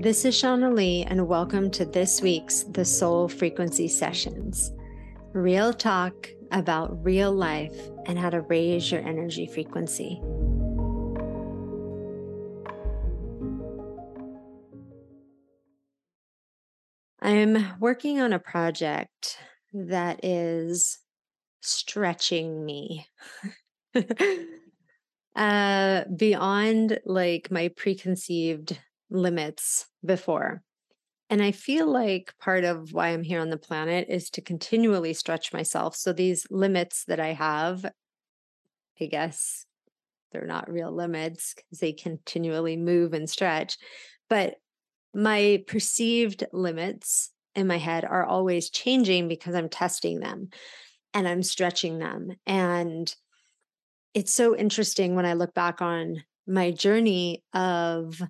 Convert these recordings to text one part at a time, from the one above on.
This is Shauna Lee, and welcome to this week's The Soul Frequency Sessions. Real talk about real life and how to raise your energy frequency. I'm working on a project that is stretching me uh, beyond like my preconceived limits before. And I feel like part of why I'm here on the planet is to continually stretch myself. So these limits that I have, I guess they're not real limits because they continually move and stretch. But my perceived limits in my head are always changing because I'm testing them and I'm stretching them. And it's so interesting when I look back on my journey of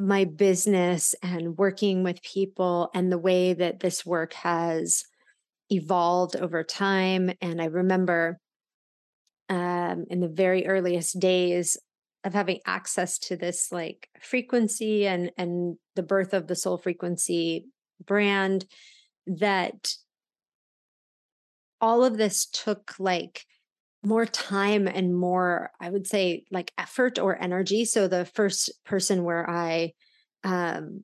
my business and working with people and the way that this work has evolved over time. And I remember um, in the very earliest days of having access to this like frequency and and the birth of the soul frequency brand that all of this took like more time and more i would say like effort or energy. So the first person where i um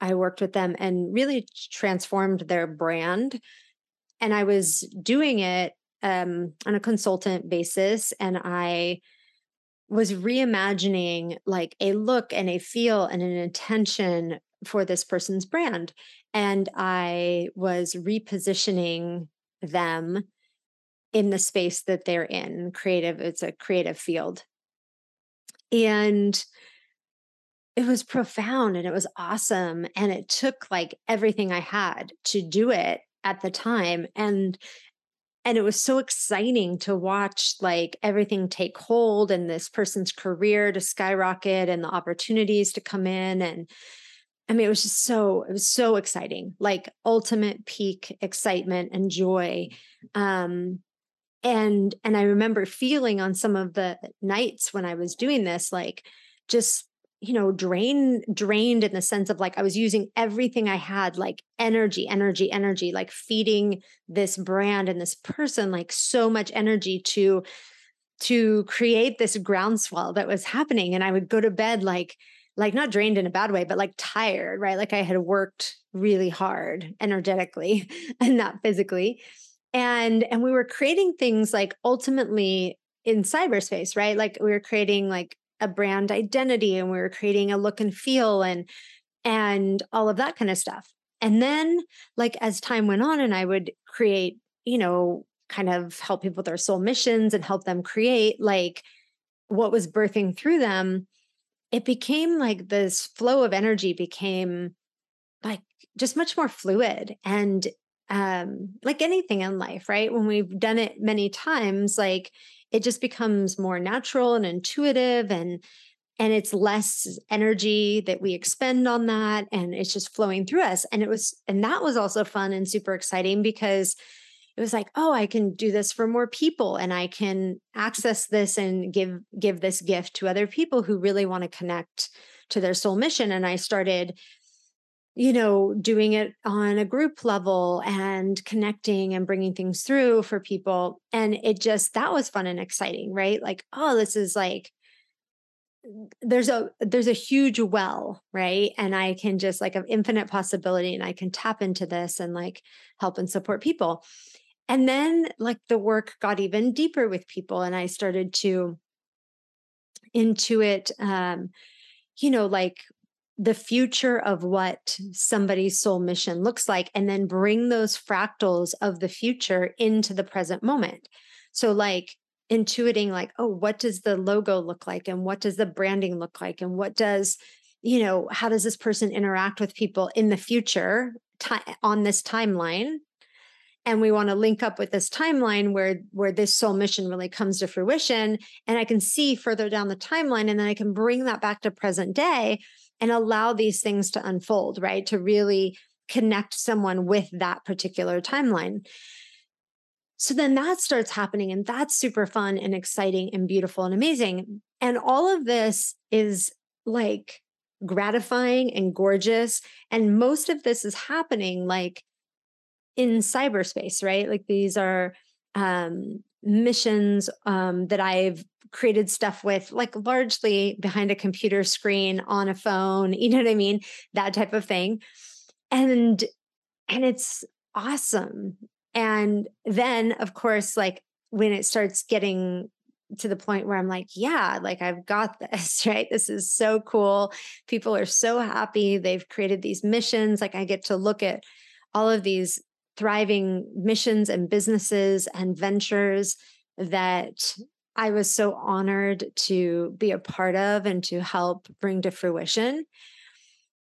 i worked with them and really transformed their brand and i was doing it um on a consultant basis and i was reimagining like a look and a feel and an intention for this person's brand and i was repositioning them in the space that they're in creative it's a creative field and it was profound and it was awesome and it took like everything i had to do it at the time and and it was so exciting to watch like everything take hold and this person's career to skyrocket and the opportunities to come in and I mean, it was just so, it was so exciting, like ultimate peak excitement and joy. Um, and and i remember feeling on some of the nights when i was doing this like just you know drained drained in the sense of like i was using everything i had like energy energy energy like feeding this brand and this person like so much energy to to create this groundswell that was happening. And i would go to bed like like not drained in a bad way but like tired right? Like i had worked really hard energetically and not physically and and we were creating things like ultimately in cyberspace right? Like we were creating like a brand identity and we were creating a look and feel and and all of that kind of stuff. And then like as time went on and i would create you know kind of help people with their soul missions and help them create like what was birthing through them it became like this flow of energy became like just much more fluid and um like anything in life right? When we've done it many times like it just becomes more natural and intuitive and and it's less energy that we expend on that and it's just flowing through us. And it was and that was also fun and super exciting because it was like oh i can do this for more people and i can access this and give give this gift to other people who really want to connect to their soul mission. And i started you know, doing it on a group level and connecting and bringing things through for people. And it just, that was fun and exciting, right? Like, oh, this is like, there's a there's a huge well right and i can just like have infinite possibility and i can tap into this and like help and support people and then like the work got even deeper with people and i started to intuit um you know like the future of what somebody's soul mission looks like and then bring those fractals of the future into the present moment. So like intuiting like oh what does the logo look like and what does the branding look like and what does you know how does this person interact with people in the future t- on this timeline? And we want to link up with this timeline where where this soul mission really comes to fruition and i can see further down the timeline and then i can bring that back to present day and allow these things to unfold, right? To really connect someone with that particular timeline. So then that starts happening, and that's super fun and exciting and beautiful and amazing. And all of this is like gratifying and gorgeous. And most of this is happening like in cyberspace, right? Like these are um, missions um, that I've created stuff with, like largely behind a computer screen on a phone, you know what I mean? That type of thing. And and it's awesome. And then of course, like when it starts getting to the point where I'm like, yeah, like I've got this, right? This is so cool. People are so happy. They've created these missions. Like I get to look at all of these thriving missions and businesses and ventures that I was so honored to be a part of and to help bring to fruition.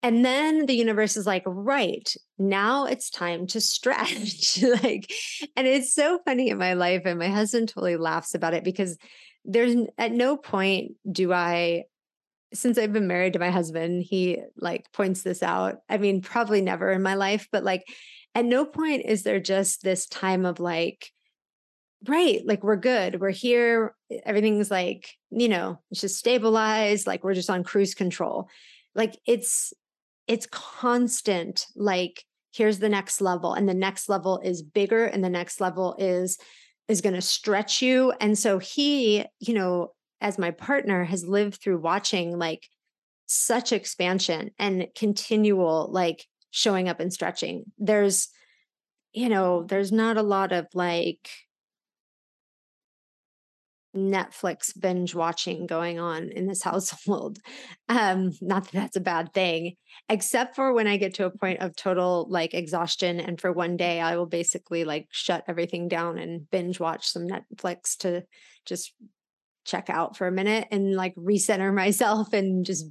And then the universe is like, right, now it's time to stretch. like, and it's so funny in my life. And my husband totally laughs about it because there's at no point do I, since I've been married to my husband, he like points this out. I mean, probably never in my life, but like at no point is there just this time of like, right, like we're good. We're here. Everything's like, you know, it's just stabilized. Like we're just on cruise control. Like it's, it's constant. Like here's the next level and the next level is bigger and the next level is, is going to stretch you. And so he, you know, as my partner has lived through watching like such expansion and continual like showing up and stretching. There's, you know, there's not a lot of like Netflix binge watching going on in this household. Um, not that that's a bad thing, except for when I get to a point of total like exhaustion. And for one day, I will basically like shut everything down and binge watch some Netflix to just check out for a minute and like recenter myself and just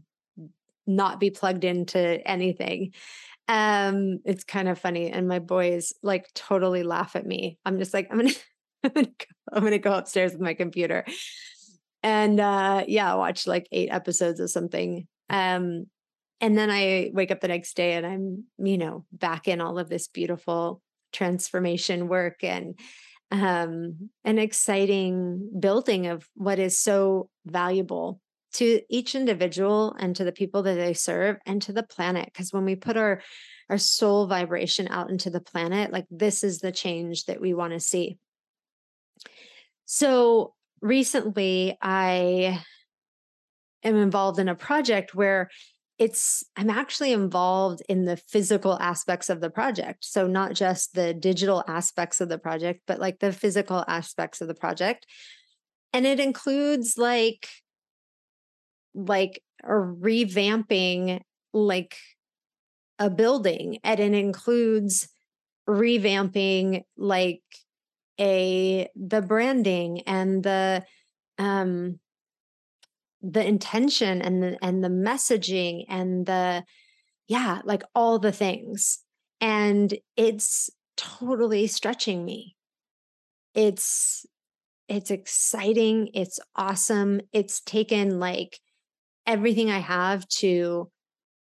not be plugged into anything um it's kind of funny and my boys like totally laugh at me i'm just like i'm gonna i'm gonna go, I'm gonna go upstairs with my computer. And uh yeah watch like eight episodes of something um and then i wake up the next day and i'm you know back in all of this beautiful transformation work and um an exciting building of what is so valuable to each individual and to the people that they serve and to the planet. Because when we put our our soul vibration out into the planet like this is the change that we want to see so recently i am involved in a project where it's i'm actually involved in the physical aspects of the project. So not just the digital aspects of the project but like the physical aspects of the project. And it includes like like or revamping like a building and it includes revamping like a the branding and the um the intention and the and the messaging and the yeah like all the things. And it's totally stretching me. It's it's exciting it's awesome it's taken like everything I have to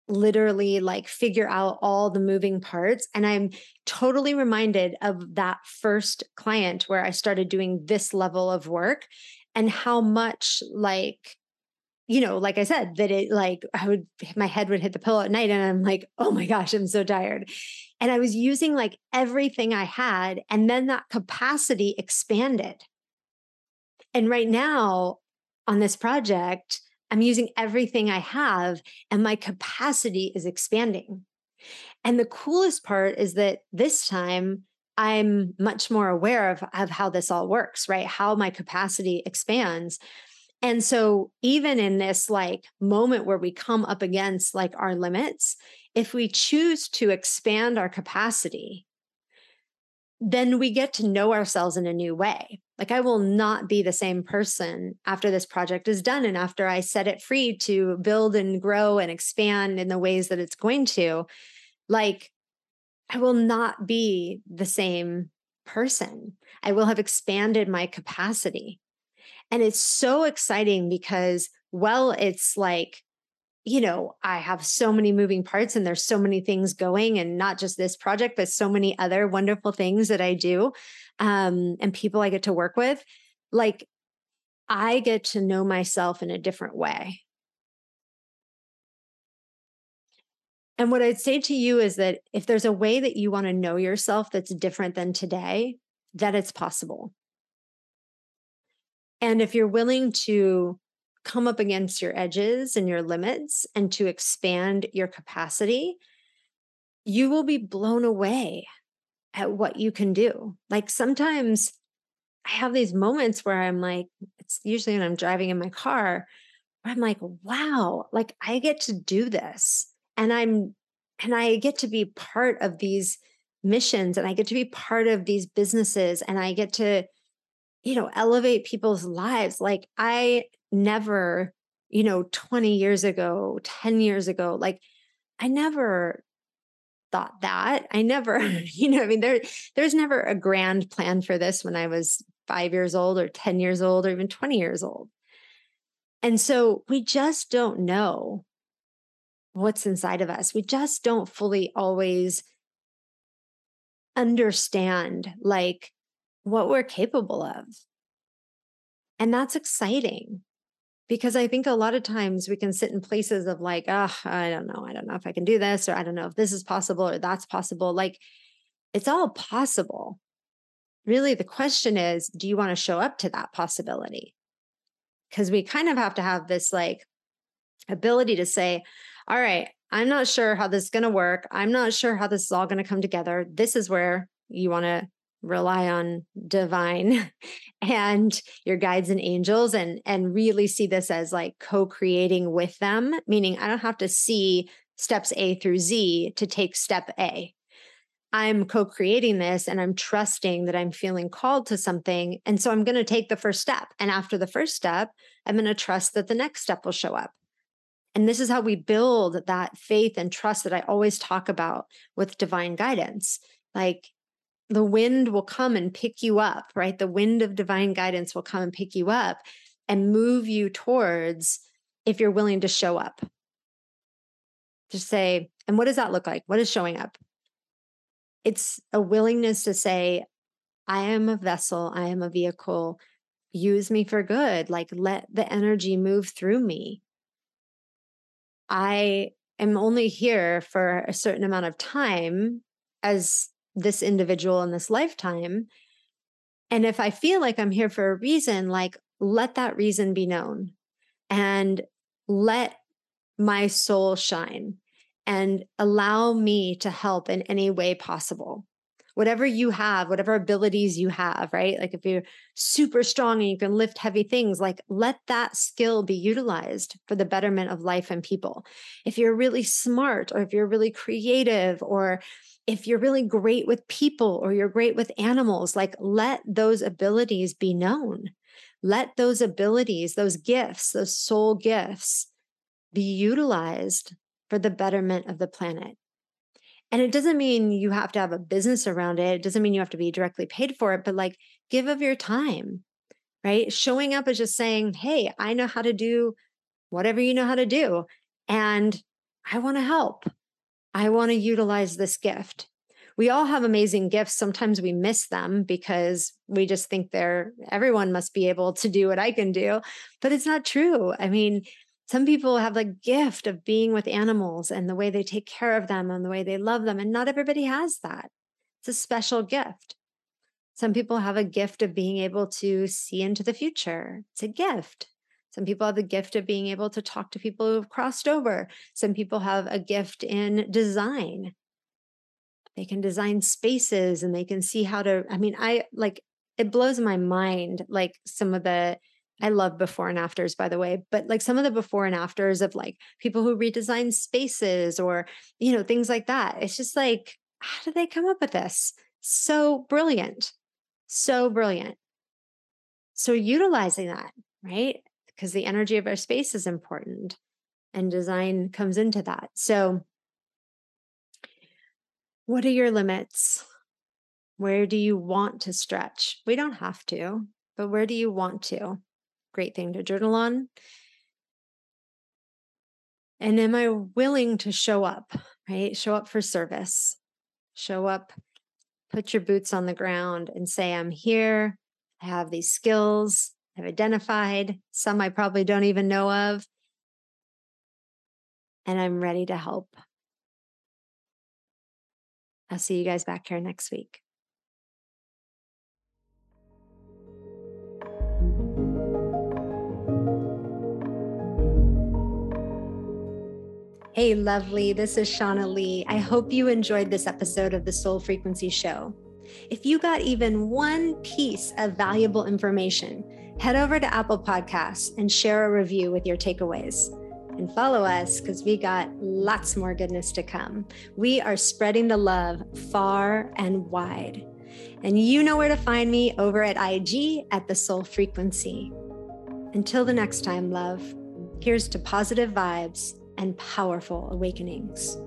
literally like figure out all the moving parts. And I'm totally reminded of that first client where I started doing this level of work and how much like you know, like I said, that it like I would my head would hit the pillow at night and I'm like, oh my gosh, I'm so tired. And I was using like everything I had, and then that capacity expanded. And right now on this project, I'm using everything I have and my capacity is expanding. And the coolest part is that this time I'm much more aware of, of how this all works, right? How my capacity expands. And so, even in this like moment where we come up against like our limits, if we choose to expand our capacity, then we get to know ourselves in a new way. Like, I will not be the same person after this project is done and after I set it free to build and grow and expand in the ways that it's going to. Like, I will not be the same person. I will have expanded my capacity. And it's so exciting because, well, it's like you know, I have so many moving parts and there's so many things going, and not just this project, but so many other wonderful things that I do um, and people I get to work with. Like, I get to know myself in a different way. And what I'd say to you is that if there's a way that you want to know yourself that's different than today, that it's possible. And if you're willing to come up against your edges and your limits and to expand your capacity, you will be blown away at what you can do. Like sometimes I have these moments where I'm like, it's usually when I'm driving in my car, I'm like, wow, like I get to do this. And I'm, and I get to be part of these missions and I get to be part of these businesses and I get to, you know, elevate people's lives. Like I never, you know, 20 years ago, 10 years ago, like I never thought that. I never, you know, I mean, there, there's never a grand plan for this when I was five years old or 10 years old or even 20 years old. And so we just don't know what's inside of us. We just don't fully always understand like what we're capable of. And that's exciting because I think a lot of times we can sit in places of like, oh, I don't know. I don't know if I can do this, or I don't know if this is possible or that's possible. Like, it's all possible. Really, the question is, do you want to show up to that possibility? Because we kind of have to have this like ability to say, all right, I'm not sure how this is going to work. I'm not sure how this is all going to come together. This is where you want to rely on divine and your guides and angels and and really see this as like co-creating with them meaning i don't have to see steps a through z to take step a. I'm co-creating this and i'm trusting that i'm feeling called to something and so i'm going to take the first step and after the first step i'm going to trust that the next step will show up. And this is how we build that faith and trust that i always talk about with divine guidance. Like the wind will come and pick you up, right? The wind of divine guidance will come and pick you up and move you towards if you're willing to show up. To say, and what does that look like? What is showing up? It's a willingness to say, I am a vessel, I am a vehicle. Use me for good. Like, let the energy move through me. I am only here for a certain amount of time as this individual in this lifetime. And if I feel like I'm here for a reason, like let that reason be known and let my soul shine and allow me to help in any way possible. Whatever you have, whatever abilities you have, right? Like if you're super strong and you can lift heavy things, like let that skill be utilized for the betterment of life and people. If you're really smart or if you're really creative or if you're really great with people or you're great with animals, like let those abilities be known. Let those abilities, those gifts, those soul gifts be utilized for the betterment of the planet. And it doesn't mean you have to have a business around it. It doesn't mean you have to be directly paid for it, but like give of your time, right? Showing up is just saying, Hey, I know how to do whatever you know how to do. And I want to help. I want to utilize this gift. We all have amazing gifts. Sometimes we miss them because we just think they're, everyone must be able to do what I can do. But it's not true. I mean, some people have the gift of being with animals and the way they take care of them and the way they love them. And not everybody has that. It's a special gift. Some people have a gift of being able to see into the future. It's a gift. Some people have the gift of being able to talk to people who've crossed over. Some people have a gift in design. They can design spaces and they can see how to. I mean, I like it blows my mind, like some of the. I love before and afters, by the way, but like some of the before and afters of like people who redesign spaces or, you know, things like that. It's just like, how did they come up with this? So brilliant. So brilliant. So utilizing that, right? because the energy of our space is important and design comes into that. So, what are your limits? Where do you want to stretch? We don't have to, but where do you want to? Great thing to journal on. And am I willing to show up, right? Show up for service. Show up, put your boots on the ground and say, I'm here. I have these skills. I've identified, some I probably don't even know of. And I'm ready to help. I'll see you guys back here next week. Hey, lovely. This is Shauna Lee. I hope you enjoyed this episode of the Soul Frequency Show. If you got even one piece of valuable information, head over to Apple Podcasts and share a review with your takeaways. And follow us because we got lots more goodness to come. We are spreading the love far and wide. And you know where to find me over at IG at the Soul Frequency. Until the next time, love, here's to positive vibes and powerful awakenings.